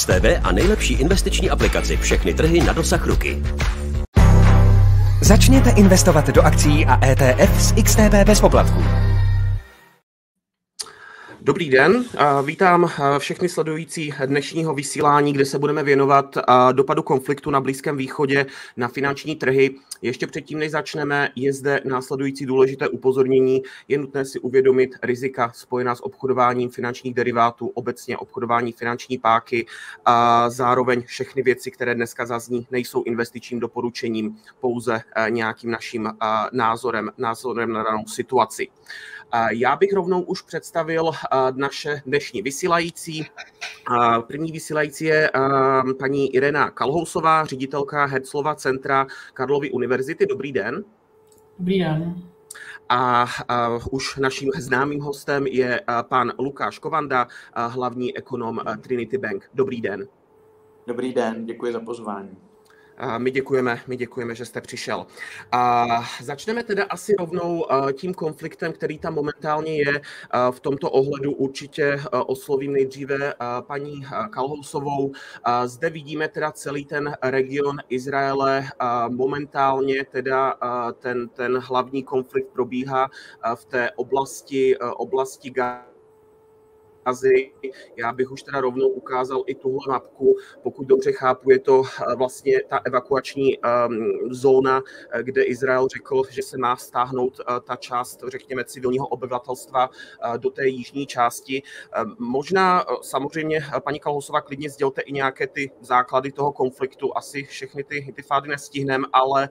XTB a nejlepší investiční aplikaci všechny trhy na dosah ruky. Začněte investovat do akcí a ETF s XTB bez poplatků. Dobrý den, vítám všechny sledující dnešního vysílání, kde se budeme věnovat dopadu konfliktu na Blízkém východě na finanční trhy. Ještě předtím, než začneme, je zde následující důležité upozornění. Je nutné si uvědomit rizika spojená s obchodováním finančních derivátů, obecně obchodování finanční páky a zároveň všechny věci, které dneska zazní, nejsou investičním doporučením, pouze nějakým naším názorem, názorem na danou situaci. Já bych rovnou už představil naše dnešní vysílající. První vysílající je paní Irena Kalhousová, ředitelka Herclova centra Karlovy univerzity. Dobrý den. Dobrý den. A, a už naším známým hostem je pan Lukáš Kovanda, hlavní ekonom Trinity Bank. Dobrý den. Dobrý den, děkuji za pozvání. My děkujeme, my děkujeme, že jste přišel. A začneme teda asi rovnou tím konfliktem, který tam momentálně je. V tomto ohledu určitě oslovím nejdříve paní Kalhousovou. Zde vidíme teda celý ten region Izraele. Momentálně teda ten, ten hlavní konflikt probíhá v té oblasti, oblasti Gaza Azi. Já bych už teda rovnou ukázal i tuhle mapku. Pokud dobře chápu, je to eh, vlastně ta evakuační um, zóna, eh, kde Izrael řekl, že se má stáhnout uh, ta část, řekněme, civilního obyvatelstva uh, do té jižní části. Uh, možná samozřejmě, paní Kalhosová, klidně sdělte i nějaké ty základy toho konfliktu. Asi všechny ty, ty fády nestihneme, ale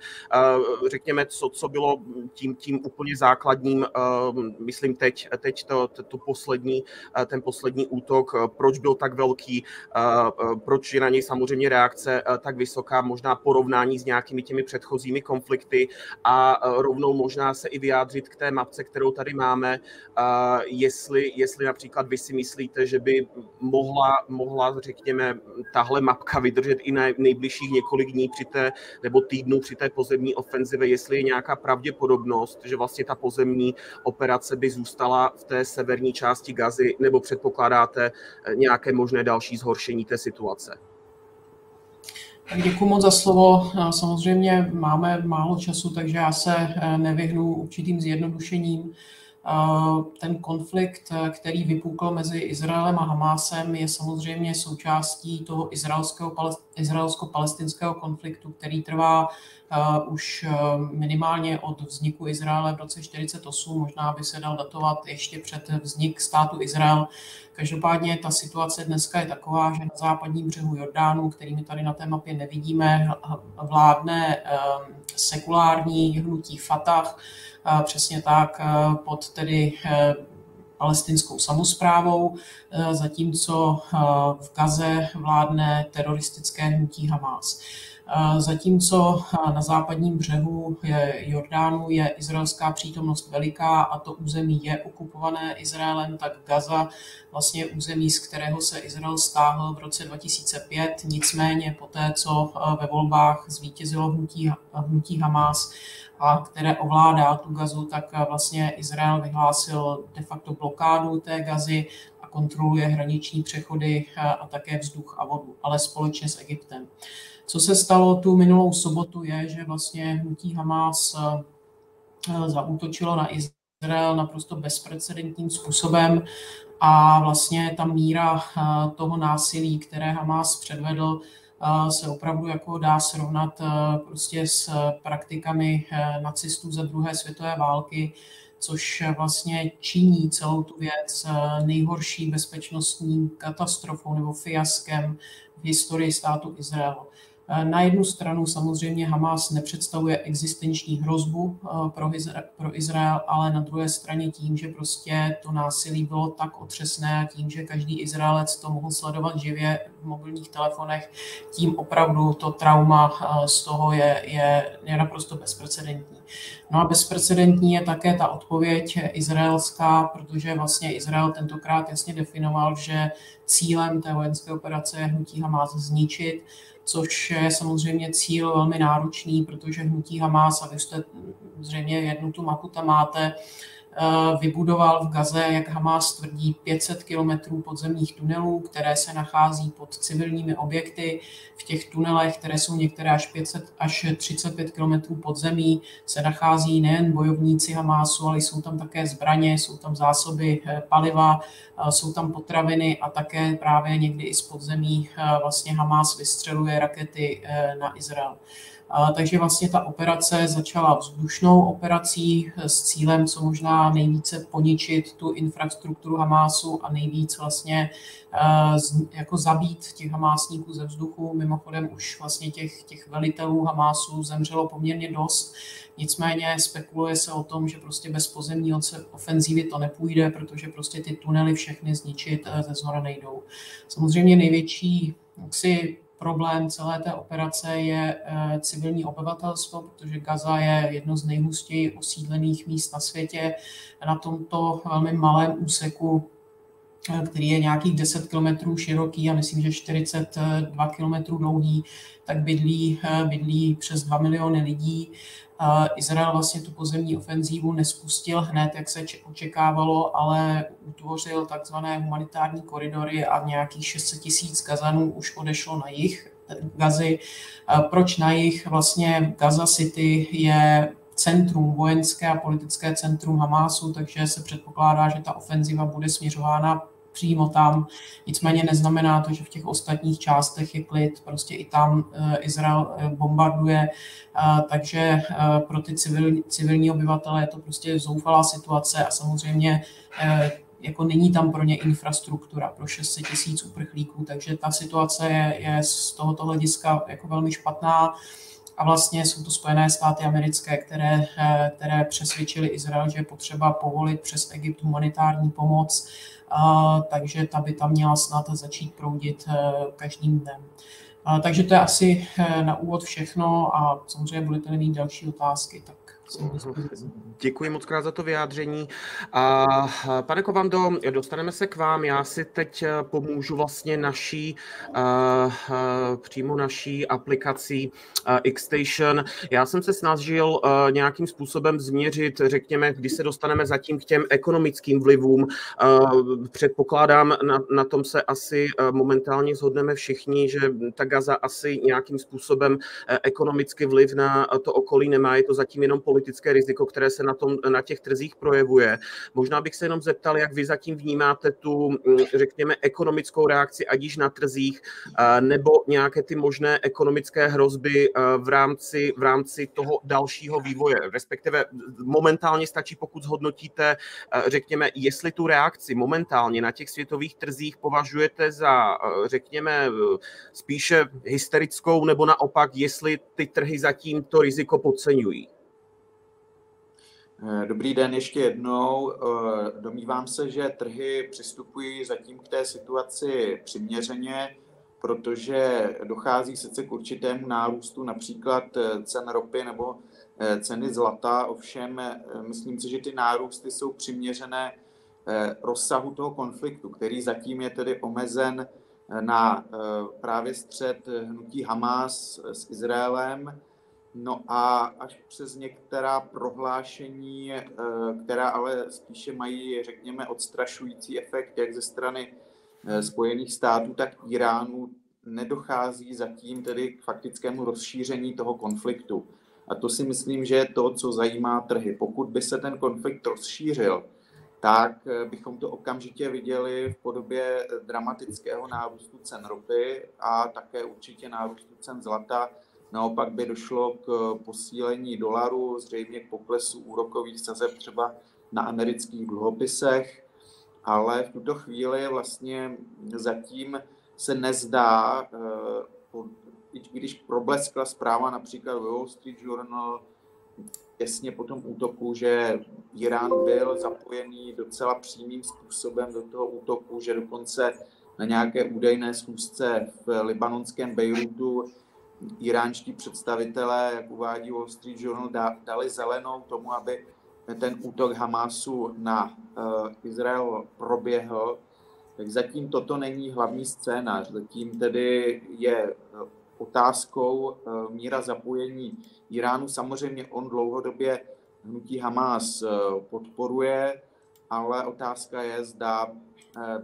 řekněme, co, co bylo tím, tím úplně základním, uh, myslím teď, teď to, to, to poslední, uh, ten poslední útok, eh, proč byl tak velký, eh, eh, proč je na něj samozřejmě reakce tak vysoká, možná porovnání s nějakými těmi předchozími konflikty a rovnou možná se i vyjádřit k té mapce, kterou tady máme, jestli, jestli například vy si myslíte, že by mohla, mohla řekněme, tahle mapka vydržet i na nejbližších několik dní při té, nebo týdnů při té pozemní ofenzive, jestli je nějaká pravděpodobnost, že vlastně ta pozemní operace by zůstala v té severní části Gazy, nebo předpokládáte eh, nějaké možné další zhoršení té situace? Děkuji moc za slovo. Samozřejmě máme málo času, takže já se eh, nevyhnu určitým zjednodušením. Ten konflikt, eh, který vypukl mezi Izraelem a Hamásem, je samozřejmě součástí toho izraelsko-palestinského konfliktu, který trvá uh, už minimálně od vzniku Izraele v roce 1948, možná by se dal datovat ještě před vznik státu Izrael. Každopádně ta situace dneska je taková, že na západním břehu Jordánu, který my tady na té mapě nevidíme, vládne ehm, sekulární hnutí Fatah, přesně tak pod tedy eh, palestinskou samozprávou, eh, zatímco eh, v Gaze vládne teroristické hnutí Hamas. Zatímco na západním břehu Jordánu je izraelská přítomnost veliká a to území je okupované Izraelem, tak Gaza vlastně území, z kterého se Izrael stáhl v roce 2005. Nicméně po té, co ve volbách zvítězilo hnutí, hnutí Hamas, a které ovládá tu gazu, tak vlastně Izrael vyhlásil de facto blokádu té gazy a kontroluje hraniční přechody a také vzduch a vodu, ale společně s Egyptem. Co se stalo tu minulou sobotu je, že vlastně hnutí Hamas eh, zaútočilo na Izrael naprosto bezprecedentním způsobem a vlastně ta míra eh, toho násilí, které Hamas předvedl, eh, se opravdu jako dá srovnat prostě s praktikami nacistů za druhé světové války, což vlastně činí celou tu věc nejhorší bezpečnostní katastrofou nebo fiaskem v historii státu Izrael. Na jednu stranu samozřejmě Hamas nepředstavuje existenční hrozbu eh, pro Izrael, ale na druhé straně tím, že prostě to násilí bylo tak otřesné a tím, že každý Izraelec to mohl sledovat živě v mobilních telefonech, tím opravdu to trauma eh, z toho je, je, je naprosto bezprecedentní. No a bezprecedentní je také ta odpověď izraelská, protože vlastně Izrael tentokrát jasně definoval, že cílem té vojenské operace je hnutí Hamas zničit, což je samozřejmě cíl velmi náročný, protože hnutí Hamas, a vy jste zřejmě jednu tu mapu tam máte, vybudoval v Gaze, jak Hamas tvrdí, 500 kilometrů podzemních tunelů, které se nachází pod civilními objekty. V těch tunelech, které jsou některé až 500 až 35 kilometrů pod zemí, se nachází nejen bojovníci Hamásu, ale jsou tam také zbraně, jsou tam zásoby paliva, jsou tam potraviny a také právě někdy i z podzemí vlastně Hamas vystřeluje rakety na Izrael. Takže vlastně ta operace začala vzdušnou operací s cílem co možná nejvíce poničit tu infrastrukturu Hamásu a nejvíc vlastně jako zabít těch hamásníků ze vzduchu. Mimochodem už vlastně těch, těch velitelů Hamásu zemřelo poměrně dost. Nicméně spekuluje se o tom, že prostě bez pozemní ofenzívy to nepůjde, protože prostě ty tunely všechny zničit e, ze zhora nejdou. Samozřejmě největší si problém celé té operace je eh, civilní obyvatelstvo, protože Gaza je jedno z nejhustěji osídlených míst na světě. Na tomto velmi malém úseku který je nějakých 10 km široký a myslím, že 42 km dlouhý, tak bydlí, eh, bydlí přes 2 miliony lidí. Izrael vlastně tu pozemní ofenzívu nespustil hned, jak se očekávalo, ale utvořil takzvané humanitární koridory a nějakých 600 tisíc Gazanů už odešlo na jih Gazy. Proč na jich? Vlastně Gaza City je centrum, vojenské a politické centrum Hamásu, takže se předpokládá, že ta ofenziva bude směřována přímo tam. Nicméně neznamená to, že v těch ostatních částech je klid, prostě i tam eh, Izrael eh, bombarduje, eh, takže pro ty civilní, civilní obyvatele je to prostě zoufalá situace a samozřejmě jako není tam pro ně infrastruktura pro 600 tisíc uprchlíků, takže ta situace je, je z tohoto hlediska jako velmi špatná a vlastně jsou to Spojené státy americké, které, které přesvědčili Izrael, že je potřeba povolit přes Egypt humanitární pomoc takže ta by tam měla snad začít proudit eh, každým dnem. Takže to je asi eh, na úvod všechno a samozřejmě budete mít další otázky, tak Děkuji moc krát za to vyjádření. A pane Kovando, dostaneme se k vám. Já si teď eh, pomůžu vlastně naší, uh, uh, přímo naší aplikací Xstation. Já jsem se snažil nějakým způsobem změřit, řekněme, když se dostaneme zatím k těm ekonomickým vlivům. Předpokládám, na, na tom se asi momentálně zhodneme všichni, že ta Gaza asi nějakým způsobem ekonomický vliv na to okolí nemá. Je to zatím jenom politické politické riziko, které se na, tom, na těch trzích projevuje. Možná bych se jenom zeptal, jak vy zatím vnímáte tu, mm, řekněme, ekonomickou reakci, ať již na trzích, nebo nějaké ty možné ekonomické hrozby v rámci, v rámci toho dalšího vývoje. Respektive momentálně stačí, pokud zhodnotíte, řekněme, jestli tu reakci momentálně na těch světových trzích považujete za, řekněme, spíše hysterickou, nebo naopak, jestli ty trhy zatím to riziko podceňují. Eh, dobrý den ještě jednou. Eh, domnívám se, že trhy přistupují zatím k té situaci přiměřeně, protože dochází sice k určitému nárůstu například eh, cen ropy nebo ceny zlata, ovšem myslím si, že ty nárůsty jsou přiměřené rozsahu toho konfliktu, který zatím je tedy omezen na právě střed hnutí Hamas s Izraelem, No a až přes některá prohlášení, eh, která ale spíše mají, řekněme, odstrašující efekt jak ze strany eh, Spojených států, tak Iránu, nedochází zatím tedy k faktickému rozšíření toho konfliktu. A to si myslím, že je to, co zajímá trhy. Pokud by se ten konflikt rozšířil, tak eh, bychom to okamžitě viděli v podobě dramatického nárůstu cen ropy a také určitě nárůstu cen zlata, Naopak by došlo k posílení dolaru, zřejmě k poklesu úrokových sazeb třeba na amerických dluhopisech, ale v tuto chvíli vlastně zatím se nezdá, eh, i když probleskla zpráva například Wall Street Journal těsně po tom útoku, že Irán byl zapojený docela přímým způsobem do toho útoku, že dokonce na nějaké údajné schůzce v libanonském Bejrutu iránští představitelé, jak uvádí Wall Street Journal, dali zelenou tomu, aby ten útok Hamásu na uh, Izrael proběhl, tak zatím toto není hlavní scénář. Zatím tedy je eh, otázkou uh, míra zapojení Iránu. Samozřejmě on dlouhodobě hnutí Hamas podporuje, ale otázka je, zda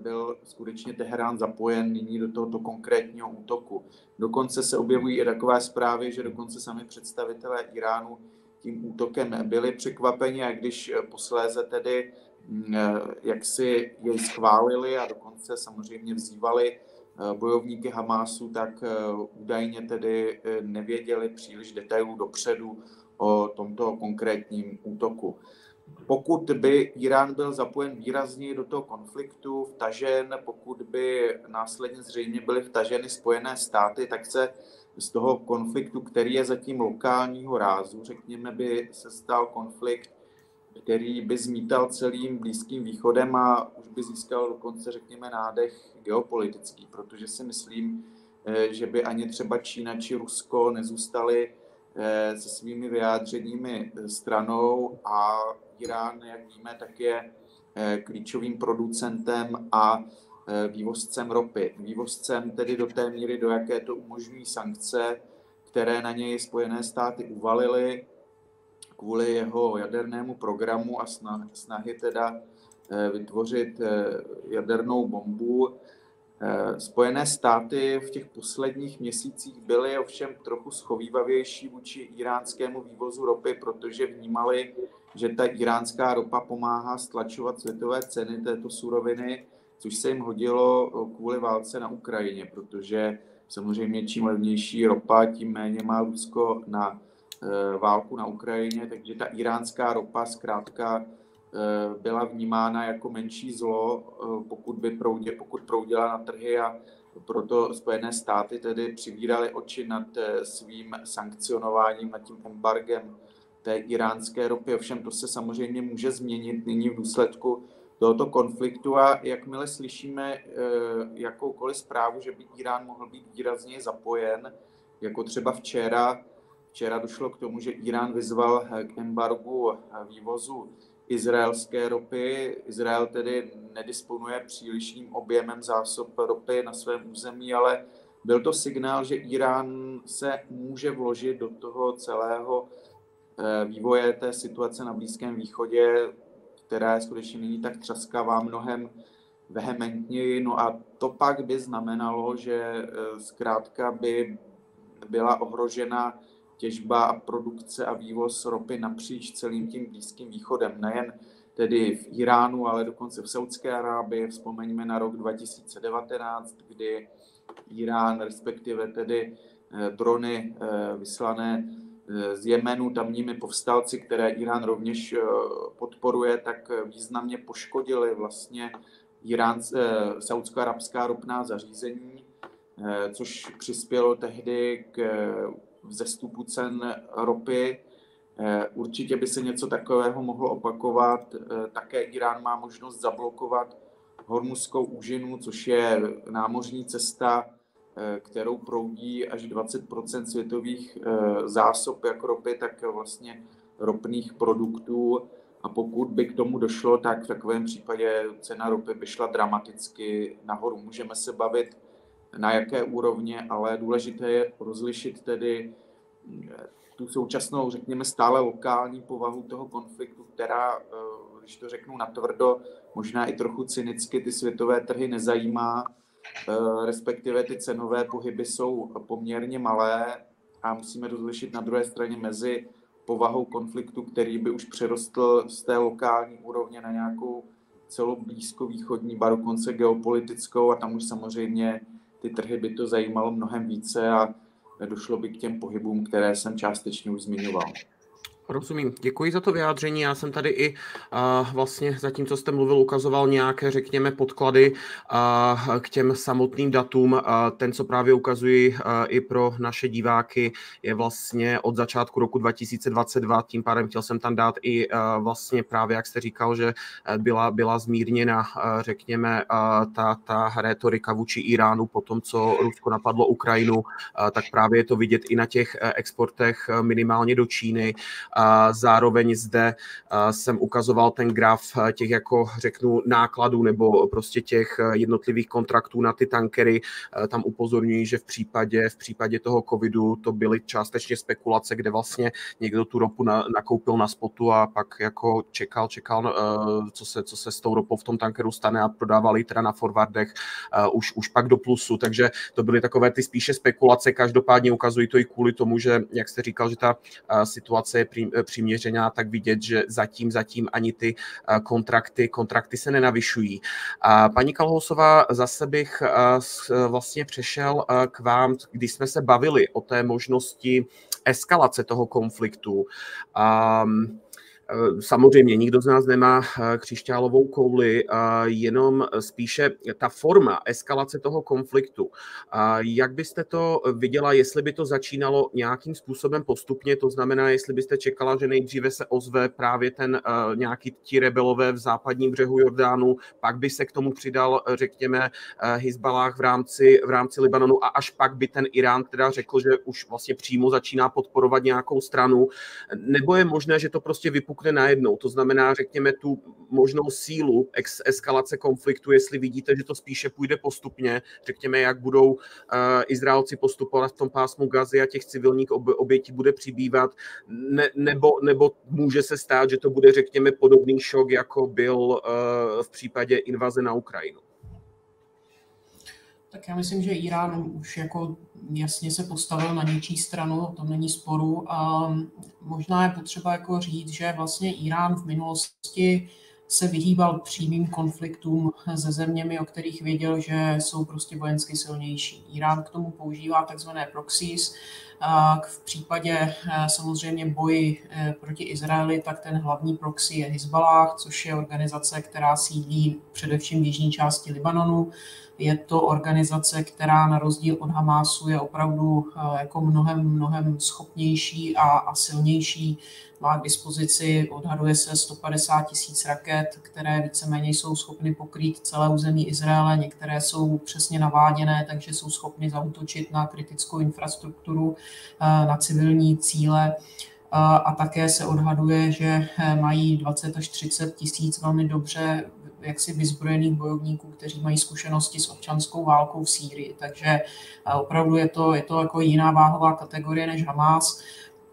byl skutečně Teherán zapojen nyní do tohoto konkrétního útoku. Dokonce se objevují i takové zprávy, že dokonce sami představitelé Iránu tím útokem byli překvapeni a když posléze tedy mm, jak si jej schválili a dokonce samozřejmě vzývali bojovníky Hamásu, tak údajně tedy nevěděli příliš detailů dopředu o tomto konkrétním útoku. Pokud by Irán byl zapojen výrazně do toho konfliktu, vtažen, pokud by následně zřejmě byly vtaženy Spojené státy, tak se z toho konfliktu, který je zatím lokálního rázu, řekněme, by se stal konflikt, který by zmítal celým Blízkým východem a už by získal dokonce, řekněme, nádech geopolitický, protože si myslím, eh, že by ani třeba Čína či Rusko nezůstali eh, se svými vyjádřeními stranou a Irán, jak víme, tak je eh, klíčovým producentem a eh, vývozcem ropy. Vývozcem tedy do té míry, do jaké to umožňují sankce, které na něj Spojené státy uvalily kvůli jeho jadernému programu a snahy teda eh, vytvořit jadernou bombu. Spojené státy v těch posledních měsících byly ovšem trochu schovývavější vůči iránskému vývozu ropy, protože vnímali že ta iránská ropa pomáhá stlačovat světové ceny této suroviny, což se jim hodilo eh, kvůli válce na Ukrajině, protože samozřejmě čím levnější ropa, tím méně má Rusko na eh, válku na Ukrajině, takže ta iránská ropa zkrátka eh, byla vnímána jako menší zlo, pokud by proudě, pokud proudila na trhy a proto Spojené státy tedy přivíraly oči nad svým sankcionováním, nad tím embargem té iránské ropy. Ovšem to se samozřejmě může změnit nyní v důsledku tohoto konfliktu a jakmile slyšíme eh, jakoukoliv zprávu, že by Irán mohl být výrazně zapojen, jako třeba včera, včera došlo k tomu, že Irán vyzval k embargu vývozu izraelské ropy. Izrael tedy nedisponuje přílišným objemem zásob ropy na svém území, ale byl to signál, že Irán se může vložit do toho celého Eh, vývoje té situace na Blízkém východě, která je skutečně nyní tak třaskavá mnohem vehementněji. No a to pak by znamenalo, že eh, zkrátka by byla ohrožena těžba a produkce a vývoz ropy napříč celým tím Blízkým východem. Nejen tedy v Iránu, ale dokonce v Saudské Arábii. Vzpomeňme na rok 2019, kdy Irán, respektive tedy eh, drony vyslané z Jemenu tamními povstalci, které Irán rovněž eh, podporuje, tak významně poškodili vlastně Irán, eh, saudsko-arabská ropná zařízení, eh, což přispělo tehdy k vzestupu cen ropy. Určitě by se něco takového mohlo opakovat. Také Irán má možnost zablokovat Hormuzskou úžinu, což je námořní cesta Eh, kterou proudí až 20% světových eh, zásob jak ropy, tak vlastně ropných produktů. A pokud by k tomu došlo, tak v takovém případě cena ropy by šla dramaticky nahoru. Můžeme se bavit na jaké úrovně, ale důležité je rozlišit tedy eh, tu současnou, řekněme, stále lokální povahu toho konfliktu, která, když to řeknu natvrdo, možná i trochu cynicky ty světové trhy nezajímá, Eh, respektive ty cenové pohyby jsou poměrně malé a musíme rozlišit na druhé straně mezi povahou konfliktu, který by už přerostl z té lokální úrovně na nějakou celoblízkovýchodní, ba dokonce geopolitickou a tam už samozřejmě ty trhy by to zajímalo mnohem více a došlo by k těm pohybům, které jsem částečně už zmiňoval. Rozumím. Děkuji za to vyjádření. Já jsem tady i uh, vlastně za tím, co jste mluvil, ukazoval nějaké, řekněme, podklady uh, k těm samotným datům. Uh, ten, co právě ukazuji uh, i pro naše diváky, je vlastně od začátku roku 2022. Tím pádem chtěl jsem tam dát i uh, vlastně právě, jak jste říkal, že byla, byla zmírněna, uh, řekněme, uh, ta, ta rétorika vůči Iránu po tom, co Rusko napadlo Ukrajinu, uh, tak právě je to vidět i na těch uh, exportech minimálně do Číny Zároveň zde jsem ukazoval ten graf těch, jako řeknu, nákladů nebo prostě těch jednotlivých kontraktů na ty tankery. Tam upozorňuji, že v případě, v případě toho covidu to byly částečně spekulace, kde vlastně někdo tu ropu na, nakoupil na spotu a pak jako čekal, čekal, co se, co se s tou ropou v tom tankeru stane a prodávali teda na forwardech už, už pak do plusu. Takže to byly takové ty spíše spekulace. Každopádně ukazují to i kvůli tomu, že, jak jste říkal, že ta situace je přiměřená, tak vidět, že zatím, zatím ani ty kontrakty, kontrakty se nenavyšují. Paní Kalhousová, zase bych vlastně přešel k vám, když jsme se bavili o té možnosti eskalace toho konfliktu. Um, Eh, samozřejmě nikdo z nás nemá eh, křišťálovou kouli, jenom spíše ta forma eskalace toho konfliktu. Jak byste to viděla, jestli by to začínalo nějakým způsobem postupně, to znamená, jestli byste čekala, že nejdříve se ozve právě ten eh, nějaký ti rebelové v západním břehu Jordánu, pak by se k tomu přidal, řekněme, Hezbalách v rámci, v rámci Libanonu a až pak by ten Irán teda řekl, že už vlastně přímo začíná podporovat nějakou stranu, nebo je možné, že to prostě vypukne vypukne najednou. To znamená, řekněme, tu možnou sílu ex- eskalace konfliktu, jestli vidíte, že to spíše půjde postupně, řekněme, jak budou uh, Izraelci postupovat v tom pásmu Gazy a těch civilních ob- obětí bude přibývat, ne- nebo, nebo může se stát, že to bude, řekněme, podobný šok, jako byl uh, v případě invaze na Ukrajinu. Tak já myslím, že Irán už jako jasně se postavil na něčí stranu, o tom není sporu. A možná je potřeba jako říct, že vlastně Irán v minulosti se vyhýbal přímým konfliktům se zeměmi, o kterých věděl, že jsou prostě vojensky silnější. Irán k tomu používá takzvané proxies. V případě eh, samozřejmě boji eh, proti Izraeli, tak ten hlavní proxy je Hezbollah, což je organizace, která sídlí především v jižní části Libanonu. Je to organizace, která na rozdíl od Hamásu je opravdu eh, jako mnohem, mnohem schopnější a, a silnější. Má k dispozici, odhaduje se 150 tisíc raket, které víceméně jsou schopny pokrýt celé území Izraele. Některé jsou přesně naváděné, takže jsou schopny zautočit na kritickou infrastrukturu, eh, na civilní cíle a také se odhaduje, že eh, mají 20 až 30 tisíc velmi dobře jaksi vyzbrojených bojovníků, kteří mají zkušenosti s občanskou válkou v Sýrii. Takže eh, opravdu je to, je to jako jiná váhová kategorie než Hamas.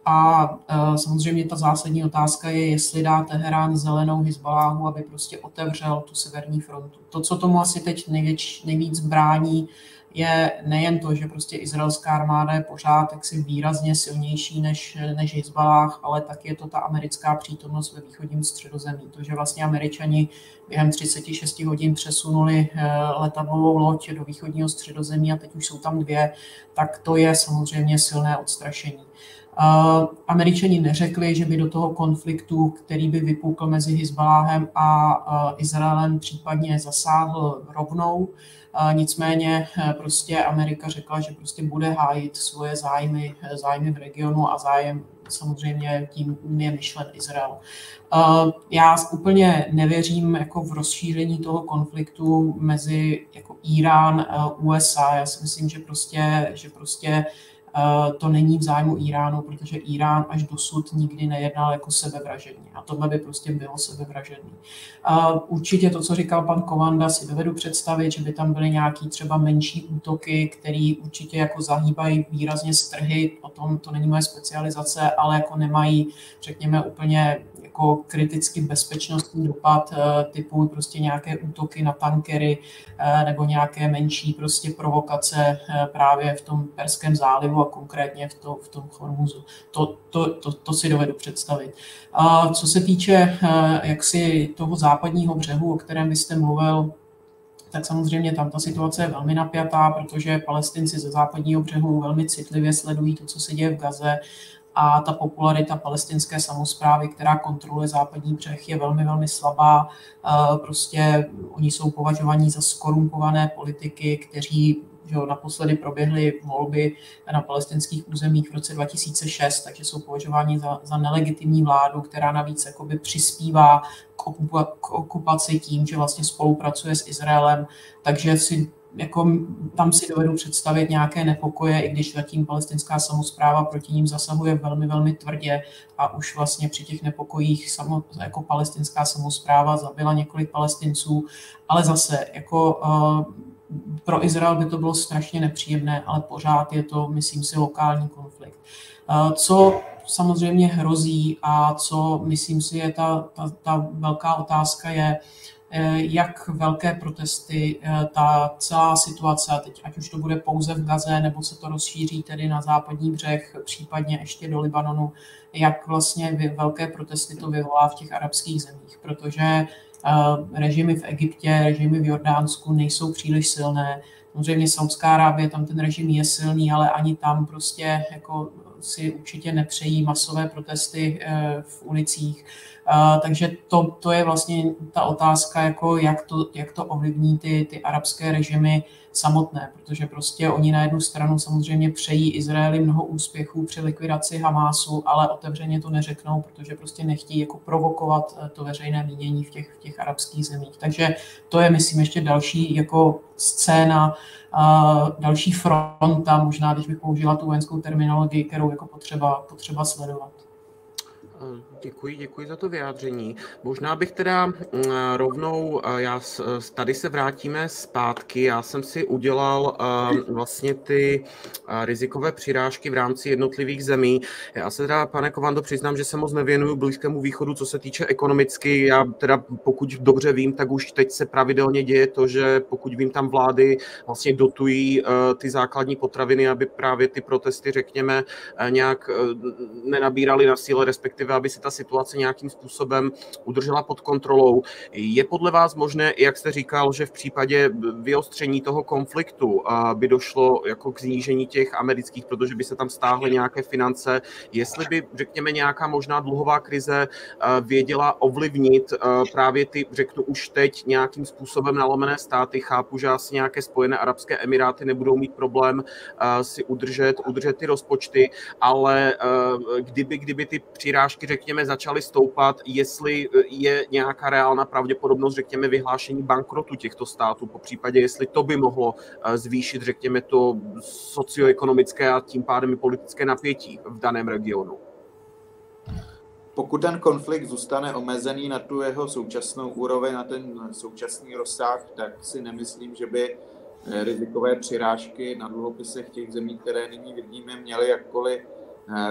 A uh, samozřejmě ta zásadní otázka je, jestli dá Teherán zelenou Hezbaláhu, aby prostě otevřel tu severní frontu. To, co tomu asi teď nejvěč, nejvíc brání, je nejen to, že prostě izraelská armáda je pořád jaksi výrazně silnější než, než Hezbalách, ale tak je to ta americká přítomnost ve východním středozemí. To, že vlastně američani během 36 hodin přesunuli eh, letadlovou loď do východního středozemí a teď už jsou tam dvě, tak to je samozřejmě silné odstrašení. Američani neřekli, že by do toho konfliktu, který by vypukl mezi Hezbaláhem a uh, Izraelem, případně zasáhl rovnou. Nicméně eh, prostě Amerika řekla, že prostě bude hájit svoje zájmy, zájmy v regionu a zájem samozřejmě tím je myšlen Izrael. Já úplně nevěřím jako v rozšíření toho konfliktu mezi jako Irán a USA. Já si myslím, že prostě, že prostě to není v zájmu Iránu, protože Irán až dosud nikdy nejednal jako sebevražedně. A tohle by prostě bylo sebevražedný. Eh, určitě to, co říkal pan Kovanda, si dovedu představit, že by tam byly nějaký třeba menší útoky, které určitě jako zahýbají výrazně strhy. O tom to není moje specializace, ale jako nemají, řekněme, úplně jako kriticky bezpečnostní dopad eh, typu prostě nějaké útoky na tankery nebo nějaké menší prostě provokace právě v tom Perském zálivu a konkrétně v, to, v tom Hormuzu. To, to, to, to si dovedu představit. A co se týče eh, jaksi toho západního břehu, o kterém byste mluvil, tak samozřejmě tam ta situace je velmi napjatá, protože palestinci ze západního břehu velmi citlivě sledují to, co se děje v Gaze a ta popularita palestinské samozprávy, která kontroluje západní břeh, je velmi, velmi slabá. Eh, prostě oni jsou považovaní za skorumpované politiky, kteří že naposledy proběhly volby na palestinských územích v roce 2006, takže jsou považováni za, za nelegitimní vládu, která navíc jakoby přispívá k, k okupaci tím, že vlastně spolupracuje s Izraelem, takže si jako tam si dovedu představit nějaké nepokoje, i když zatím palestinská samozpráva proti ním zasahuje velmi, velmi tvrdě a už vlastně při těch nepokojích samo, jako palestinská samozpráva zabila několik palestinců, ale zase jako uh, pro Izrael by to bylo strašně nepříjemné, ale pořád je to, myslím si, lokální konflikt. Uh, co samozřejmě hrozí a co myslím si je ta, ta, ta velká otázka je, Eh, jak velké protesty eh, ta celá situace, teď ať už to bude pouze v Gaze, nebo se to rozšíří tedy na západní břeh, případně ještě do Libanonu, jak vlastně velké protesty to vyvolá v těch arabských zemích, protože eh, režimy v Egyptě, režimy v Jordánsku nejsou příliš silné. Samozřejmě Saudská Arábie, tam ten režim je silný, ale ani tam prostě jako si určitě nepřejí masové protesty v ulicích. Uh, takže to, to je vlastně ta otázka, jako jak, to, jak to ovlivní ty, ty arabské režimy samotné, protože prostě oni na jednu stranu samozřejmě přejí Izraeli mnoho úspěchů při likvidaci Hamásu, ale otevřeně to neřeknou, protože prostě nechtějí jako provokovat eh, to veřejné mínění v těch, v těch arabských zemích. Takže to je, myslím, ještě další jako scéna, další fronta, možná, když bych použila tu vojenskou terminologii, kterou jako potřeba, potřeba sledovat. Děkuji, děkuji za to vyjádření. Možná bych teda mm, rovnou, já tady se vrátíme zpátky. Já jsem si udělal vlastně ty rizikové přirážky v rámci jednotlivých zemí. Já se teda, pane Kovando, přiznám, že se moc nevěnuju Blízkému východu, co se týče ekonomicky. Já teda, pokud dobře vím, tak už teď se pravidelně děje to, že pokud vím, tam vlády vlastně dotují ty základní potraviny, aby právě ty protesty, řekněme, nějak nenabíraly na síle, respektive aby se ta situace nějakým způsobem udržela pod kontrolou. Je podle vás možné, jak jste říkal, že v případě vyostření toho konfliktu by došlo jako k znížení těch amerických, protože by se tam stáhly nějaké finance, jestli by, řekněme, nějaká možná dluhová krize věděla ovlivnit právě ty, řeknu už teď, nějakým způsobem nalomené státy. Chápu, že asi nějaké spojené arabské emiráty nebudou mít problém si udržet, udržet ty rozpočty, ale kdyby, kdyby ty přirážky, řekněme, začaly stoupat, jestli je nějaká reálná pravděpodobnost, řekněme, vyhlášení bankrotu těchto států, po případě, jestli to by mohlo eh, zvýšit, řekněme, to socioekonomické a tím pádem i politické napětí v daném regionu. Pokud ten konflikt zůstane omezený na tu jeho současnou úroveň, na ten současný rozsah, tak si nemyslím, že by eh, rizikové přirážky na dluhopisech těch zemí, které nyní vidíme, měly jakkoliv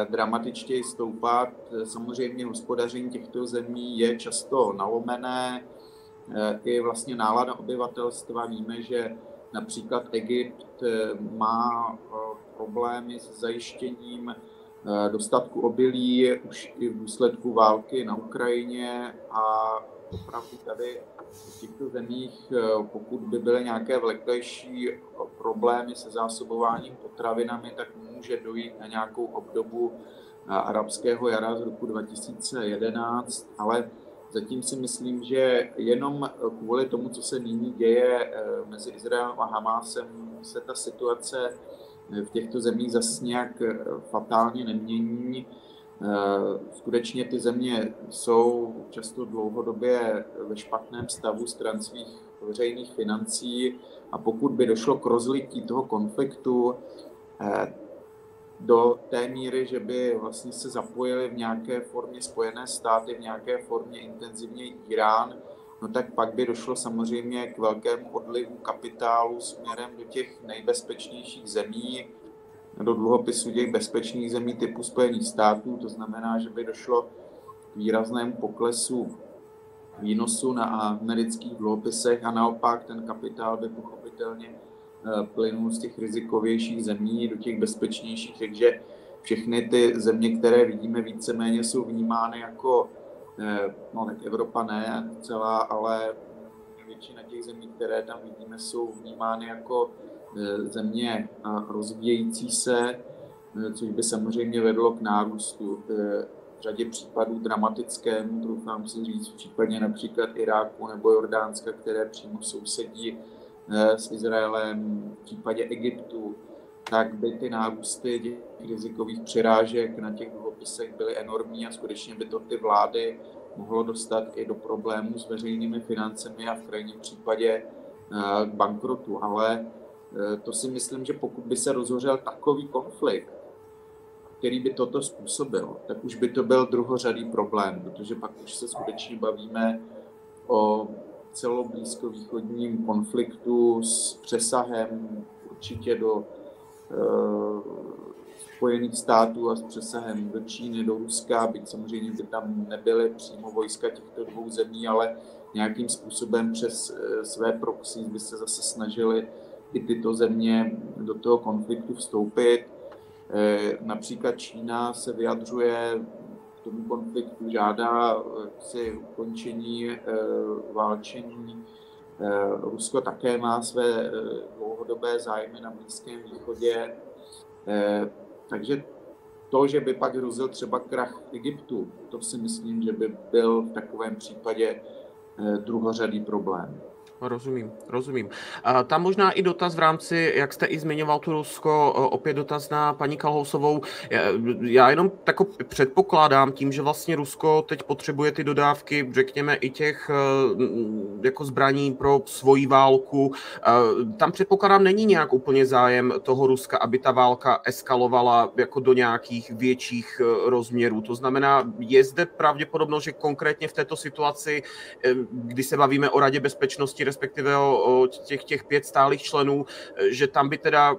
dramatičtěji stoupat. Samozřejmě hospodaření těchto zemí je často nalomené, eh, i vlastně nálada obyvatelstva. Víme, že například Egypt eh, má problémy s zajištěním dostatku obilí už i v důsledku války na Ukrajině a opravdu tady v těchto zemích, pokud by byly nějaké vleklejší problémy se zásobováním potravinami, tak může dojít na nějakou obdobu eh, arabského jara z roku 2011, ale zatím si myslím, že jenom kvůli tomu, co se nyní děje eh, mezi Izraelem a Hamásem, se ta situace v těchto zemích zase nějak eh, fatálně nemění. Skutečně ty země jsou často dlouhodobě ve špatném stavu stran svých veřejných financí a pokud by došlo k rozlití toho konfliktu, do té míry, že by vlastně se zapojili v nějaké formě Spojené státy, v nějaké formě intenzivně Irán, no tak pak by došlo samozřejmě k velkému odlivu kapitálu směrem do těch nejbezpečnějších zemí, do dluhopisů těch bezpečných zemí typu Spojených států. To znamená, že by došlo k výraznému poklesu výnosu na amerických dluhopisech a naopak ten kapitál by pochopitelně Eh, plynul z těch rizikovějších zemí do těch bezpečnějších, takže všechny ty země, které vidíme víceméně, jsou vnímány jako, eh, no tak Evropa ne celá, ale většina těch zemí, které tam vidíme, jsou vnímány jako země rozvíjející se, což by samozřejmě vedlo k nárůstu v řadě případů dramatickému, doufám si říct, v případě například Iráku nebo Jordánska, které přímo sousedí s Izraelem, v případě Egyptu, tak by ty nárůsty těch rizikových přirážek na těch dluhopisech byly enormní a skutečně by to ty vlády mohlo dostat i do problémů s veřejnými financemi a v krajním případě k bankrotu, ale to si myslím, že pokud by se rozhořel takový konflikt, který by toto způsobil, tak už by to byl druhořadý problém, protože pak už se skutečně bavíme o celoblízkovýchodním konfliktu s přesahem určitě do uh, Spojených států a s přesahem do Číny, do Ruska, byť samozřejmě by tam nebyly přímo vojska těchto dvou zemí, ale nějakým způsobem přes uh, své proxy by se zase snažili i tyto země do toho konfliktu vstoupit. Uh, například Čína se vyjadřuje k tomu konfliktu, žádá si ukončení válčení Eh, Rusko také má své eh, dlouhodobé zájmy na Blízkém východě, eh, takže to, že by pak hrozil třeba krach Egyptu, to si myslím, že by byl v takovém případě druhořadý problém. Rozumím, rozumím. Tam možná i dotaz v rámci, jak jste i zmiňoval tu Rusko, opět dotaz na paní Kalhousovou. Já jenom tako předpokládám tím, že vlastně Rusko teď potřebuje ty dodávky, řekněme, i těch e, jako zbraní pro svoji válku. E, tam předpokládám, není nějak úplně zájem toho Ruska, aby ta válka eskalovala jako do nějakých větších e, rozměrů. To znamená, je zde pravděpodobnost, že konkrétně v této situaci, kdy se bavíme o Radě bezpečnosti, respektive o, o těch, těch pět stálých členů, že tam by teda,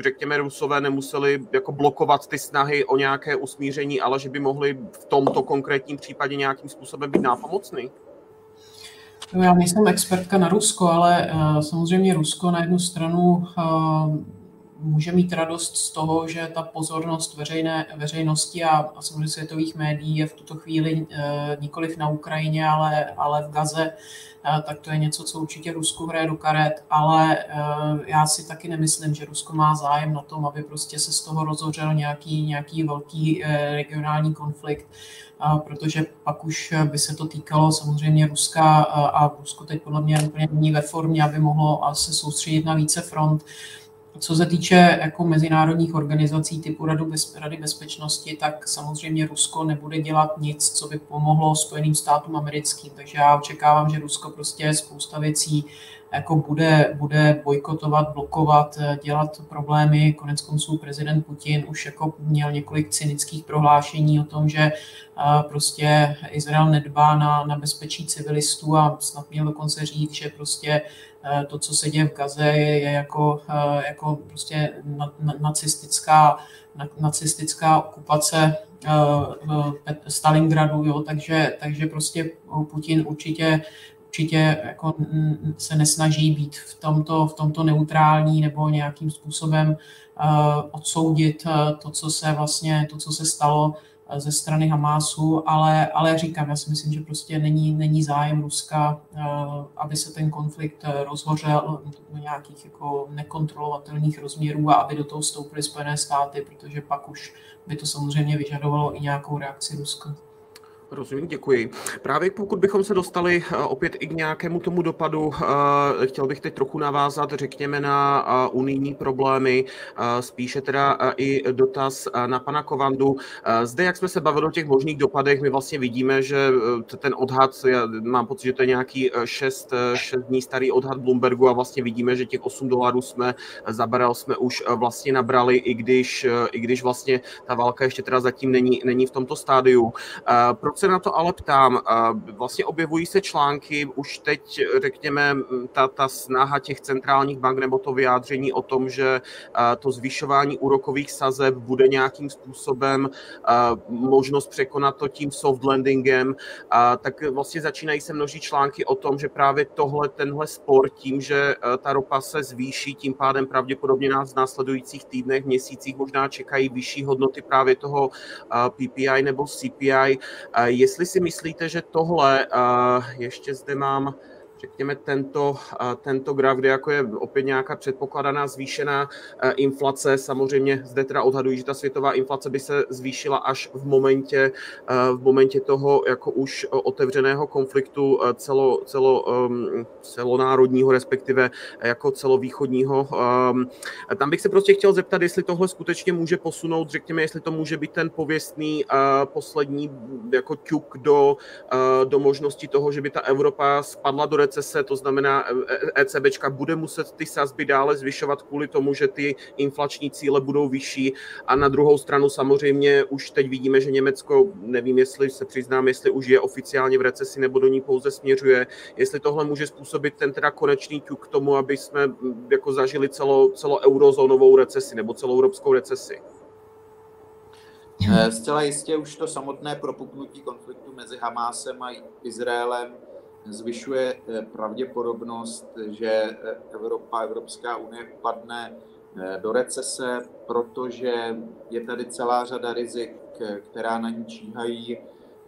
řekněme, Rusové nemuseli jako blokovat ty snahy o nějaké usmíření, ale že by mohli v tomto konkrétním případě nějakým způsobem být nápomocný? No, já nejsem expertka na Rusko, ale uh, samozřejmě Rusko na jednu stranu uh, může mít radost z toho, že ta pozornost veřejné, veřejnosti a, a samozřejmě světových médií je v tuto chvíli uh, nikoliv na Ukrajině, ale, ale v Gaze tak to je něco, co určitě Rusku hraje do karet, ale eh, já si taky nemyslím, že Rusko má zájem na tom, aby prostě se z toho rozhořel nějaký, nějaký velký eh, regionální konflikt, protože pak už by se to týkalo samozřejmě Ruska a Rusko teď podle mě úplně není ve formě, aby mohlo se soustředit na více front. Co se týče jako mezinárodních organizací typu Radu bez, Rady bezpečnosti, tak samozřejmě Rusko nebude dělat nic, co by pomohlo Spojeným státům americkým. Takže já očekávám, že Rusko prostě spousta věcí jako bude, bude bojkotovat, blokovat, dělat problémy. Konec konců prezident Putin už jako měl několik cynických prohlášení o tom, že prostě Izrael nedbá na, na bezpečí civilistů a snad měl dokonce říct, že prostě Eh, to, co se děje v Gaze, je, je jako, eh, jako prostě nacistická, nacistická okupace eh, Stalingradu, jo, takže, takže prostě Putin určitě určitě jako se nesnaží být v tomto, v tomto neutrální nebo nějakým způsobem odsoudit to, co se vlastně, to, co se stalo ze strany Hamásu, ale, ale říkám, já si myslím, že prostě není, není zájem Ruska, eh, aby se ten konflikt eh, rozhořel do nějakých jako nekontrolovatelných rozměrů a aby do toho vstoupily Spojené státy, protože pak už by to samozřejmě vyžadovalo i nějakou reakci Ruska. Rozumím, děkuji. Právě pokud bychom se dostali eh, opět i k nějakému tomu dopadu, eh, chtěl bych teď trochu navázat, řekněme, na eh, unijní problémy, spíše teda i dotaz na pana Kovandu. Zde, jak jsme se bavili o těch možných dopadech, my vlastně vidíme, že ten odhad, já mám pocit, že to je nějaký 6, 6 dní starý odhad Bloombergu a vlastně vidíme, že těch 8 dolarů jsme za barel jsme už vlastně nabrali, i když, i když vlastně ta válka ještě teda zatím není, není v tomto stádiu. Proč se na to ale ptám. Vlastně objevují se články, už teď, řekněme, ta, ta snaha těch centrálních bank nebo to vyjádření o tom, že to zvyšování úrokových sazeb bude nějakým způsobem možnost překonat to tím soft landingem, tak vlastně začínají se množí články o tom, že právě tohle, tenhle spor tím, že ta ropa se zvýší, tím pádem pravděpodobně nás v následujících týdnech, měsících možná čekají vyšší hodnoty právě toho PPI nebo CPI. Jestli si myslíte, že tohle, ještě zde mám řekněme, tento, tento graf, kde jako je opět nějaká předpokladaná zvýšená inflace. Samozřejmě zde teda odhadují, že ta světová inflace by se zvýšila až v momentě, v momentě toho jako už otevřeného konfliktu celo, celo, celonárodního, respektive jako celovýchodního. Tam bych se prostě chtěl zeptat, jestli tohle skutečně může posunout, řekněme, jestli to může být ten pověstný poslední jako ťuk do, do možnosti toho, že by ta Evropa spadla do recese, to znamená ECBčka bude muset ty sazby dále zvyšovat kvůli tomu, že ty inflační cíle budou vyšší a na druhou stranu samozřejmě už teď vidíme, že Německo, nevím, jestli se přiznám, jestli už je oficiálně v recesi nebo do ní pouze směřuje, jestli tohle může způsobit ten teda konečný tuk k tomu, aby jsme jako zažili celo, celou eurozónovou recesi nebo celou evropskou recesi. Eh, zcela jistě už to samotné propuknutí konfliktu mezi Hamásem a Izraelem zvyšuje eh, pravděpodobnost, že eh, Evropa, Evropská unie upadne do recese, protože je tady celá řada rizik, která na ní číhají.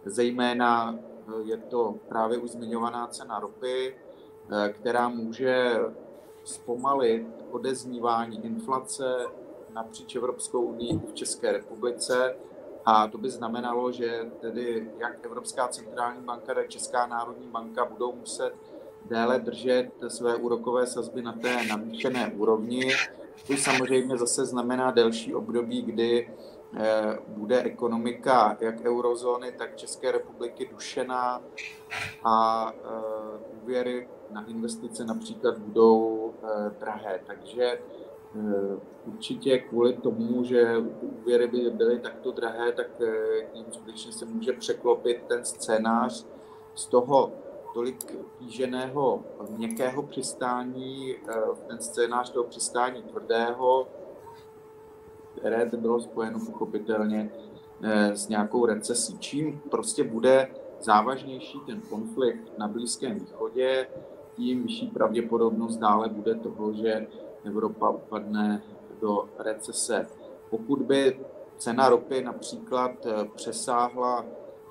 Zejména je to právě už zmiňovaná cena ropy, která může zpomalit odeznívání inflace napříč Evropskou unii v České republice. A to by znamenalo, že tedy jak Evropská centrální banka, tak Česká národní banka budou muset déle držet své úrokové sazby na té navýšené úrovni, což samozřejmě zase znamená delší období, kdy eh, bude ekonomika jak eurozóny, tak České republiky dušená a eh, úvěry na investice například budou eh, drahé. Takže určitě kvůli tomu, že úvěry by byly takto drahé, tak eh, k ním skutečně se může překlopit ten scénář z toho tolik kýženého měkkého přistání, eh, ten scénář toho přistání tvrdého, které bylo spojeno pochopitelně s nějakou recesí. Čím prostě bude závažnější ten konflikt na Blízkém východě, tím vyšší pravděpodobnost dále bude toho, že Evropa upadne do recese. Pokud by cena ropy například eh, přesáhla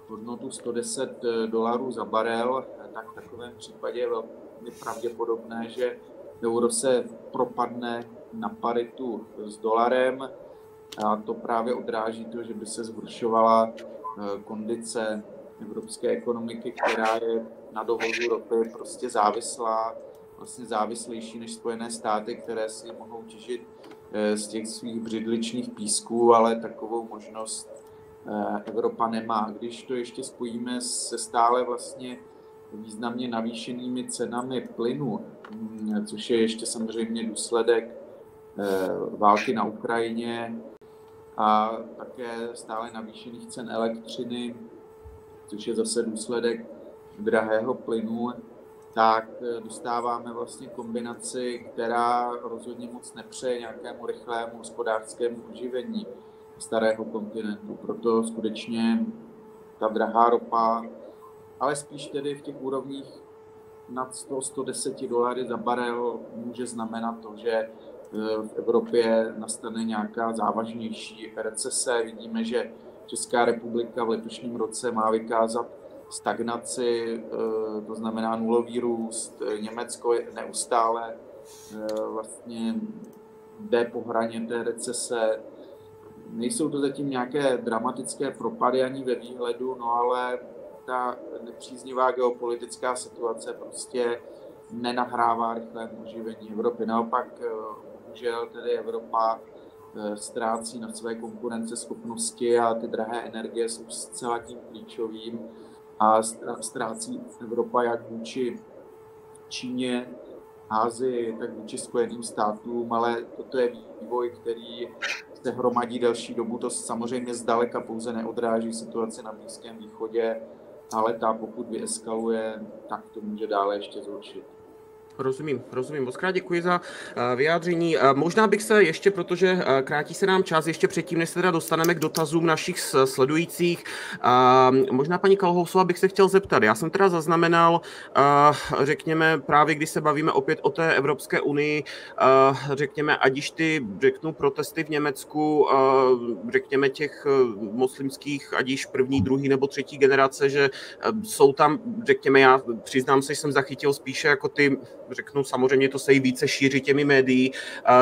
hodnotu 110 eh, dolarů za barel, tak v takovém případě je velmi pravděpodobné, že euro se propadne na paritu s dolarem a to právě odráží to, že by se zhoršovala eh, kondice evropské ekonomiky, která je na dovozu ropy prostě závislá vlastně závislejší než Spojené státy, které si mohou těžit eh, z těch svých břidličných písků, ale takovou možnost eh, Evropa nemá. Když to ještě spojíme se stále vlastně významně navýšenými cenami plynu, mm, což je ještě samozřejmě důsledek eh, války na Ukrajině a také stále navýšených cen elektřiny, což je zase důsledek drahého plynu, tak eh, dostáváme vlastně kombinaci, která rozhodně moc nepřeje nějakému rychlému hospodářskému oživení starého kontinentu. Proto skutečně ta drahá ropa, ale spíš tedy v těch úrovních nad 100-110 dolary za barel může znamenat to, že eh, v Evropě nastane nějaká závažnější recese. Vidíme, že Česká republika v letošním roce má vykázat stagnaci, eh, to znamená nulový růst. Německo je neustále eh, vlastně jde po hraně té recese. Nejsou to zatím nějaké dramatické propady ani ve výhledu, no ale ta nepříznivá geopolitická situace prostě nenahrává rychlému oživení Evropy. Naopak, eh, bohužel tedy Evropa ztrácí na své konkurenceschopnosti a ty drahé energie jsou zcela tím klíčovým a ztrácí Evropa jak vůči Číně, Ázii, tak vůči Spojeným státům, ale toto je vývoj, který se hromadí delší dobu. To samozřejmě zdaleka pouze neodráží situaci na Blízkém východě, ale ta, pokud vyeskaluje, tak to může dále ještě zhoršit. Rozumím, rozumím. Moc krát děkuji za eh, vyjádření. Eh, možná bych se ještě, protože eh, krátí se nám čas, ještě předtím, než se teda dostaneme k dotazům našich sledujících, možná paní Kalhousová bych se chtěl zeptat. Já jsem teda zaznamenal, řekněme, právě když se bavíme opět o té Evropské unii, řekněme, ať již ty, řeknu, protesty v Německu, řekněme těch muslimských, ať již první, druhý nebo třetí generace, že jsou tam, řekněme, já přiznám se, že jsem zachytil spíše jako ty řeknu, samozřejmě to se i více šíří těmi médií,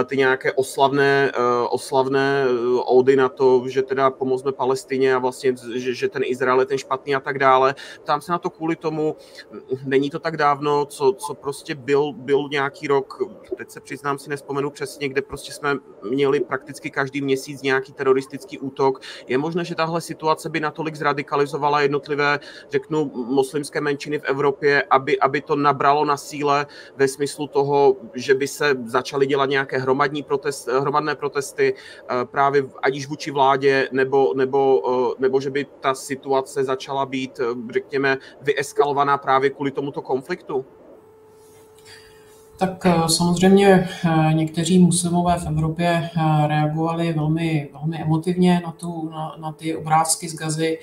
ty nějaké oslavné, oslavné ody na to, že teda pomozme Palestině a vlastně, že, že ten Izrael je ten špatný a tak dále. Tam se na to kvůli tomu, není to tak dávno, co, co prostě byl, byl nějaký rok, teď se přiznám si nespomenu přesně, kde prostě jsme měli prakticky každý měsíc nějaký teroristický útok. Je možné, že tahle situace by natolik zradikalizovala jednotlivé, řeknu, muslimské menšiny v Evropě, aby, aby to nabralo na síle ve smyslu toho, že by se začaly dělat nějaké hromadní protest, hromadné protesty eh, právě ať již vůči vládě, nebo, nebo, eh, nebo že by ta situace začala být, eh, řekněme, vyeskalovaná právě kvůli tomuto konfliktu? Tak samozřejmě někteří muslimové v Evropě reagovali velmi, velmi emotivně na, tu, na, na ty obrázky z Gazy.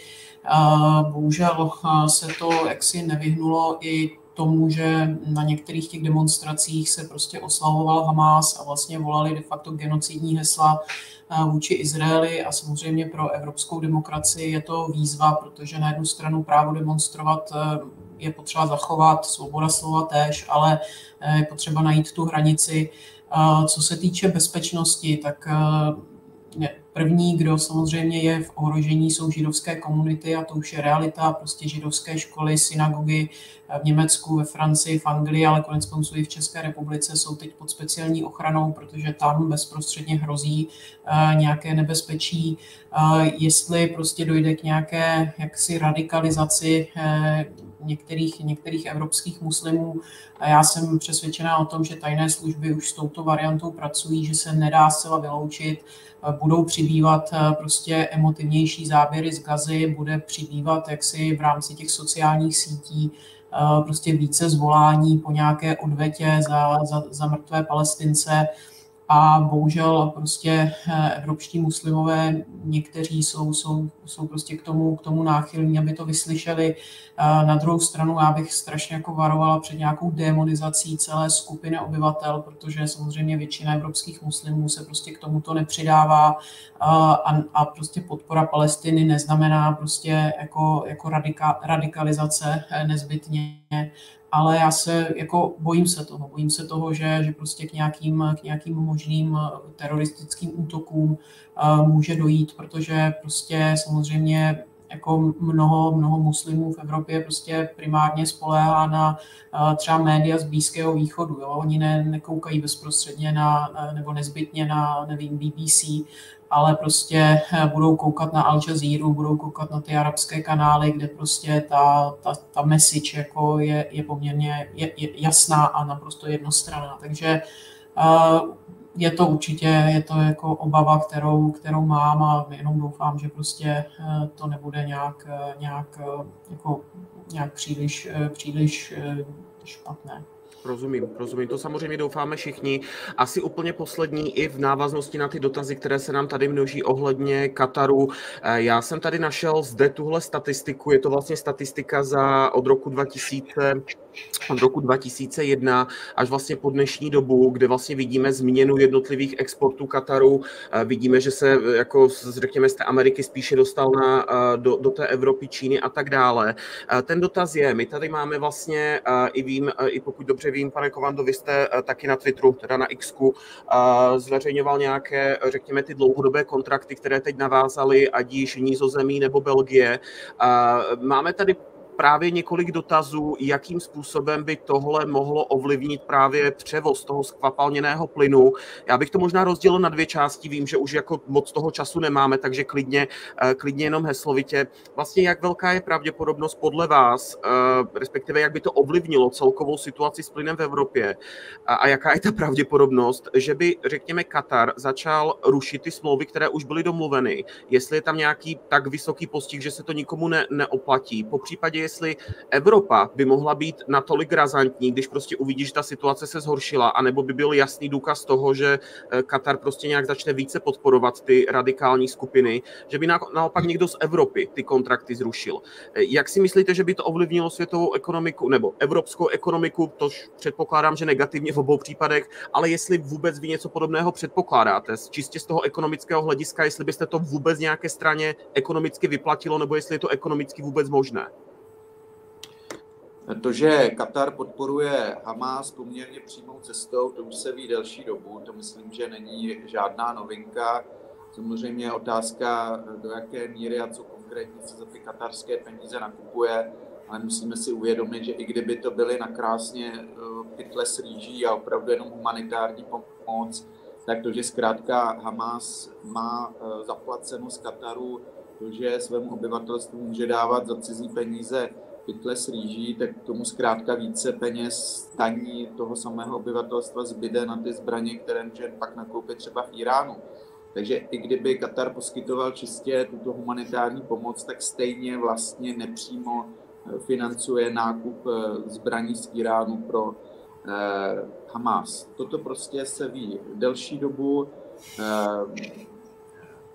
Bohužel se to jaksi nevyhnulo i tomu, že na některých těch demonstracích se prostě oslavoval Hamas a vlastně volali de facto genocidní hesla vůči Izraeli a samozřejmě pro evropskou demokracii je to výzva, protože na jednu stranu právo demonstrovat e, je potřeba zachovat, svoboda slova též, ale e, je potřeba najít tu hranici. Co se týče bezpečnosti, tak První, kdo samozřejmě je v ohrožení, jsou židovské komunity a to už je realita. Prostě židovské školy, synagogy v Německu, ve Francii, v Anglii, ale konec konců i v České republice jsou teď pod speciální ochranou, protože tam bezprostředně hrozí eh, nějaké nebezpečí. Eh, jestli prostě dojde k nějaké jaksi radikalizaci eh, některých, některých evropských muslimů. A já jsem přesvědčená o tom, že tajné služby už s touto variantou pracují, že se nedá zcela vyloučit budou přibývat eh, prostě emotivnější záběry z gazy, bude přibývat jaksi v rámci těch sociálních sítí eh, prostě více zvolání po nějaké odvetě za, za, za mrtvé palestince a bohužel prostě eh, evropští muslimové, někteří jsou, jsou, jsou prostě k tomu, k tomu náchylní, aby to vyslyšeli. Na druhou stranu já bych strašně jako varovala před nějakou demonizací celé skupiny obyvatel, protože samozřejmě většina evropských muslimů se prostě k tomuto nepřidává a, a prostě podpora Palestiny neznamená prostě jako, jako radika, radikalizace eh, nezbytně ale já se jako bojím se toho, bojím se toho, že, že prostě k nějakým, k nějakým možným teroristickým útokům uh, může dojít, protože prostě samozřejmě jako mnoho, mnoho muslimů v Evropě prostě primárně spoléhá na uh, třeba média z Blízkého východu. Jo? Oni ne, nekoukají bezprostředně na, nebo nezbytně na, nevím, BBC, ale prostě eh, budou koukat na Al Jazeera, budou koukat na ty arabské kanály, kde prostě ta, ta, ta message jako je, je poměrně je, je jasná a naprosto jednostranná. Takže uh, je to určitě je to jako obava, kterou, kterou mám a jenom doufám, že prostě uh, to nebude nějak, nějak, jako, nějak příliš, příliš špatné. Rozumím, rozumím. To samozřejmě doufáme všichni. Asi úplně poslední i v návaznosti na ty dotazy, které se nám tady množí ohledně Kataru. Eh, já jsem tady našel zde tuhle statistiku. Je to vlastně statistika za od roku 2000 od roku 2001 až vlastně po dnešní dobu, kde vlastně vidíme změnu jednotlivých exportů Kataru. Eh, vidíme, že se eh, jako řekněme z té Ameriky spíše dostal na, do, do té Evropy, Číny a tak dále. Ten dotaz je, my tady máme vlastně, i vím, i pokud dobře vím, pane Kovando, vy jste eh, taky na Twitteru, teda na X, eh, zveřejňoval nějaké, řekněme, ty dlouhodobé kontrakty, které teď navázaly, ať již Nízozemí nebo Belgie. Eh, máme tady právě několik dotazů, jakým způsobem by tohle mohlo ovlivnit právě převoz toho skvapalněného plynu. Já bych to možná rozdělil na dvě části, vím, že už jako moc toho času nemáme, takže klidně, eh, klidně jenom heslovitě. Vlastně jak velká je pravděpodobnost podle vás, eh, respektive jak by to ovlivnilo celkovou situaci s plynem v Evropě a jaká je ta pravděpodobnost, že by, řekněme, Katar začal rušit ty smlouvy, které už byly domluveny, jestli je tam nějaký tak vysoký postih, že se to nikomu ne, neoplatí. Po případě, jestli Evropa by mohla být natolik razantní, když prostě uvidí, že ta situace se zhoršila, anebo by byl jasný důkaz toho, že eh, Katar prostě nějak začne více podporovat ty radikální skupiny, že by naopak někdo z Evropy ty kontrakty zrušil. Eh, jak si myslíte, že by to ovlivnilo světovou ekonomiku nebo evropskou ekonomiku, tož předpokládám, že negativně v obou případech, ale jestli vůbec vy něco podobného předpokládáte, čistě z toho ekonomického hlediska, jestli byste to vůbec nějaké straně ekonomicky vyplatilo, nebo jestli je to ekonomicky vůbec možné? To, že Katar podporuje Hamas poměrně přímou cestou, to už se ví delší dobu, to myslím, že není žádná novinka. Samozřejmě je otázka, do jaké míry a co konkrétně se za ty katarské peníze nakupuje, ale musíme si uvědomit, že i kdyby to byly na krásně eh, pytle s rýží a opravdu jenom humanitární pomoc, tak to, že zkrátka Hamas má eh, zaplaceno z Kataru, to, že svému obyvatelstvu může dávat za cizí peníze pytle s rýží, tak tomu zkrátka více peněz staní toho samého obyvatelstva zbyde na ty zbraně, které může pak nakoupit třeba v Iránu. Takže i kdyby Katar poskytoval čistě tuto humanitární pomoc, tak stejně vlastně nepřímo eh, financuje nákup eh, zbraní z Iránu pro eh, Hamas. Toto prostě se ví delší dobu.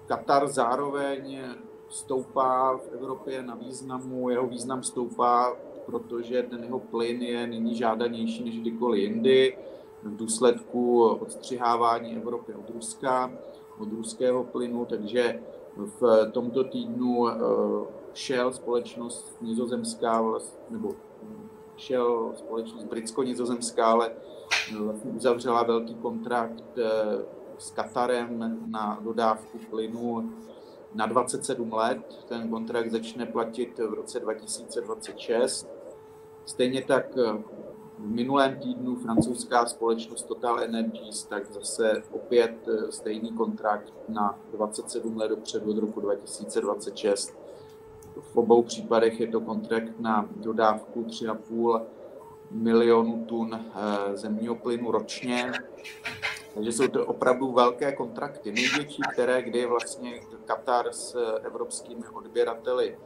Katar zároveň stoupá v Evropě na významu, jeho význam stoupá, protože ten jeho plyn je nyní žádanější než kdykoliv jindy v důsledku odstřihávání Evropy od Ruska, od ruského plynu, takže v tomto týdnu eh, šel společnost nizozemská, nebo šel společnost britsko-nizozemská, ale eh, uzavřela velký kontrakt eh, s Katarem na dodávku plynu na 27 let. Ten kontrakt začne platit v roce 2026. Stejně tak eh, v minulém týdnu francouzská společnost Total Energies, tak zase opět eh, stejný kontrakt na 27 let dopředu od roku 2026. V obou případech je to kontrakt na dodávku 3,5 milionu tun eh, zemního plynu ročně. Takže jsou to opravdu velké kontrakty, největší, které kdy vlastně Katar s evropskými odběrateli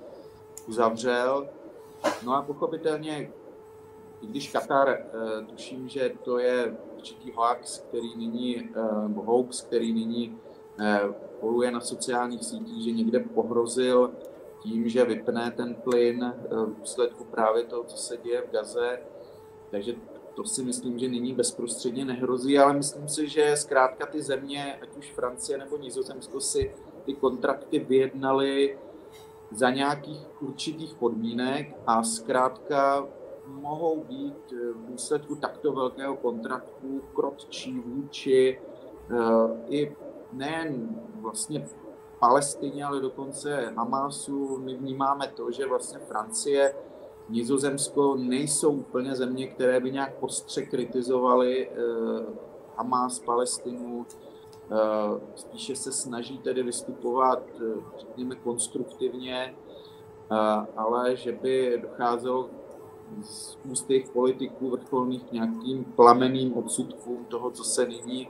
uzavřel. No a pochopitelně, i když Katar, eh, tuším, že to je určitý hoax, který nyní, eh, hoax, který nyní eh, poluje na sociálních sítích, že někde pohrozil tím, že vypne ten plyn v důsledku právě toho, co se děje v Gaze. Takže to si myslím, že nyní bezprostředně nehrozí, ale myslím si, že zkrátka ty země, ať už Francie nebo Nizozemsko, si ty kontrakty vyjednali za nějakých určitých podmínek a zkrátka mohou být v důsledku takto velkého kontraktu krotčí vůči uh, i nejen vlastně Palestině, ale dokonce Hamasu. My vnímáme to, že vlastně Francie Nizozemsko nejsou úplně země, které by nějak ostře kritizovaly eh, Hamas, Palestinu, eh, spíše se snaží tedy vystupovat, eh, řekněme, konstruktivně, ale že by docházelo z úst těch politiků vrcholných k nějakým plameným odsudkům toho, co se nyní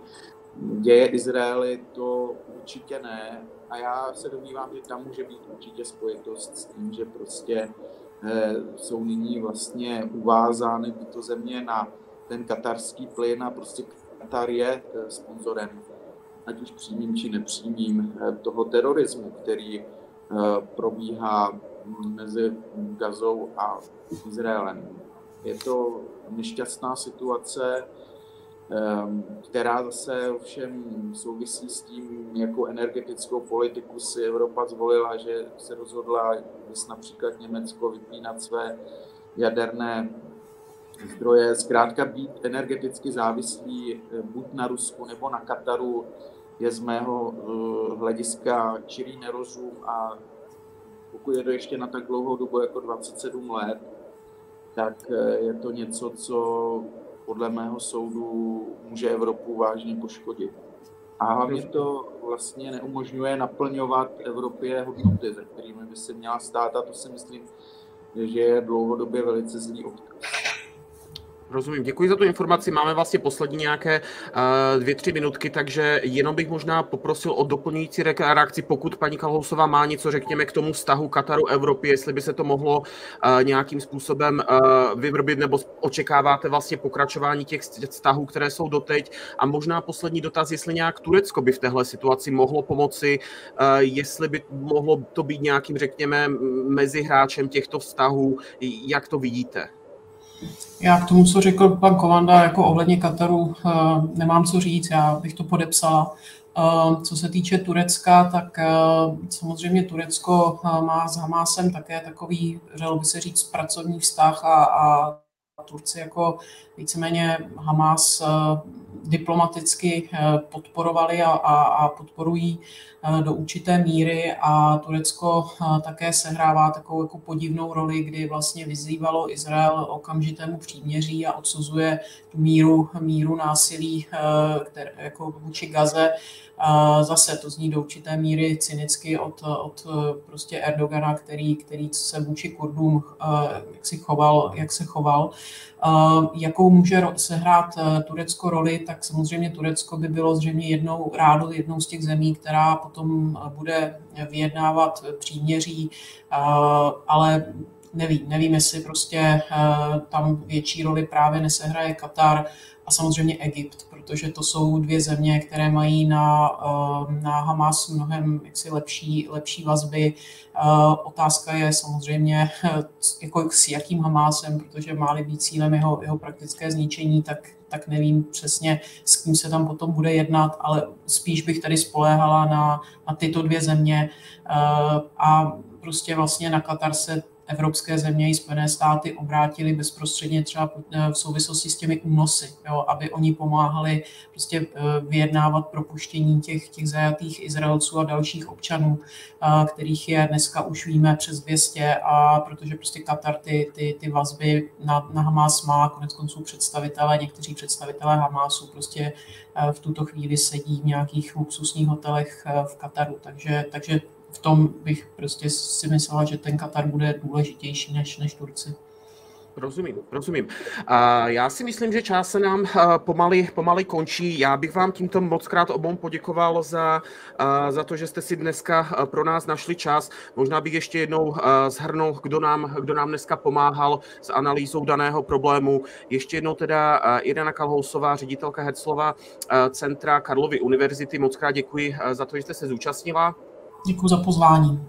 děje Izraeli, to určitě ne. A já se domnívám, že tam může být určitě spojitost s tím, že prostě Eh, jsou nyní vlastně uvázány tyto země na ten katarský plyn a prostě Katar je eh, sponzorem, ať už přímým či nepřímým, eh, toho terorismu, který probíhá mezi Gazou a Izraelem. Je to nešťastná situace, která zase ovšem souvisí s tím, jakou energetickou politiku si Evropa zvolila, že se rozhodla, když například Německo vypínat své jaderné zdroje, zkrátka být energeticky závislý eh, buď na Rusku nebo na Kataru, je z mého eh, hlediska čirý nerozum a pokud je to ještě na tak dlouhou dobu jako 27 let, tak eh, je to něco, co podle mého soudu může Evropu vážně poškodit. A hlavně to vlastně neumožňuje naplňovat Evropě hodnoty, za kterými by se měla stát a to si myslím, že je dlouhodobě velice zlý odkaz. Rozumím, děkuji za tu informaci. Máme vlastně poslední nějaké uh, dvě, tři minutky, takže jenom bych možná poprosil o doplňující reakci, pokud paní Kalhousová má něco, řekněme, k tomu vztahu Kataru Evropy, jestli by se to mohlo uh, nějakým způsobem uh, vyvrbit, nebo očekáváte vlastně pokračování těch vztahů, které jsou doteď. A možná poslední dotaz, jestli nějak Turecko by v téhle situaci mohlo pomoci, jestli by mohlo to být nějakým, řekněme, mezihráčem těchto vztahů, jak to vidíte? Já k tomu, co řekl pan Kovanda, jako ohledně Kataru, eh, nemám co říct, já bych to podepsala. Co se týče Turecka, tak samozřejmě Turecko má s Hamásem také takový, řelo by se říct, pracovní vztah a, a Turci jako víceméně Hamas eh, diplomaticky eh, podporovali a, a, a podporují eh, do určité míry a Turecko také sehrává takovou jako podivnou roli, kdy vlastně vyzývalo Izrael okamžitému příměří a odsuzuje tu míru, míru násilí které, jako vůči Gaze. Zase to zní do určité míry cynicky od, od prostě Erdogana, který, který se vůči Kurdům jak si choval, jak se choval. Jakou může sehrát eh, Turecko roli, tak samozřejmě Turecko by bylo zřejmě jednou rádo jednou z těch zemí, která potom eh, bude vyjednávat příměří, eh, ale nevím, nevím, jestli prostě tam větší roli právě nesehraje Katar a samozřejmě Egypt, protože to jsou dvě země, které mají na, na Hamas mnohem jaksi lepší, lepší vazby. Otázka je samozřejmě, jako s jakým Hamásem, protože má-li být cílem jeho, jeho praktické zničení, tak, tak nevím přesně, s kým se tam potom bude jednat, ale spíš bych tady spoléhala na, na tyto dvě země a prostě vlastně na Katar se evropské země i Spojené státy obrátili bezprostředně třeba v souvislosti s těmi únosy, jo, aby oni pomáhali prostě eh, vyjednávat propuštění těch, těch zajatých Izraelců a dalších občanů, eh, kterých je dneska už víme přes 200 a protože prostě Katar ty, ty, ty vazby na, na Hamas má, konec konců představitelé, někteří představitelé Hamasu prostě eh, v tuto chvíli sedí v nějakých luxusních hotelech v Kataru, takže, takže v tom bych prostě si myslela, že ten Katar bude důležitější než, než Turci. Rozumím, rozumím. Já si myslím, že čas se nám pomaly, pomaly končí. Já bych vám tímto moc krát obou poděkoval za, za to, že jste si dneska pro nás našli čas. Možná bych ještě jednou zhrnul, kdo nám, kdo nám dneska pomáhal s analýzou daného problému. Ještě jednou teda Irena Kalhousová, ředitelka Herclova Centra Karlovy univerzity. Moc krát děkuji za to, že jste se zúčastnila. Děkuji za pozvání.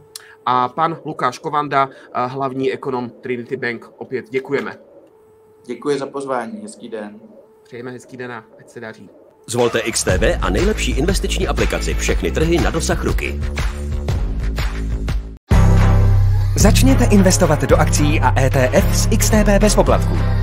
A pan Lukáš Kovanda, hlavní ekonom Trinity Bank, opět děkujeme. Děkuji za pozvání, hezký den. Přejeme hezký den a ať se daří. Zvolte XTB a nejlepší investiční aplikaci. Všechny trhy na dosah ruky. Začněte investovat do akcí a ETF z XTB bez poplatku.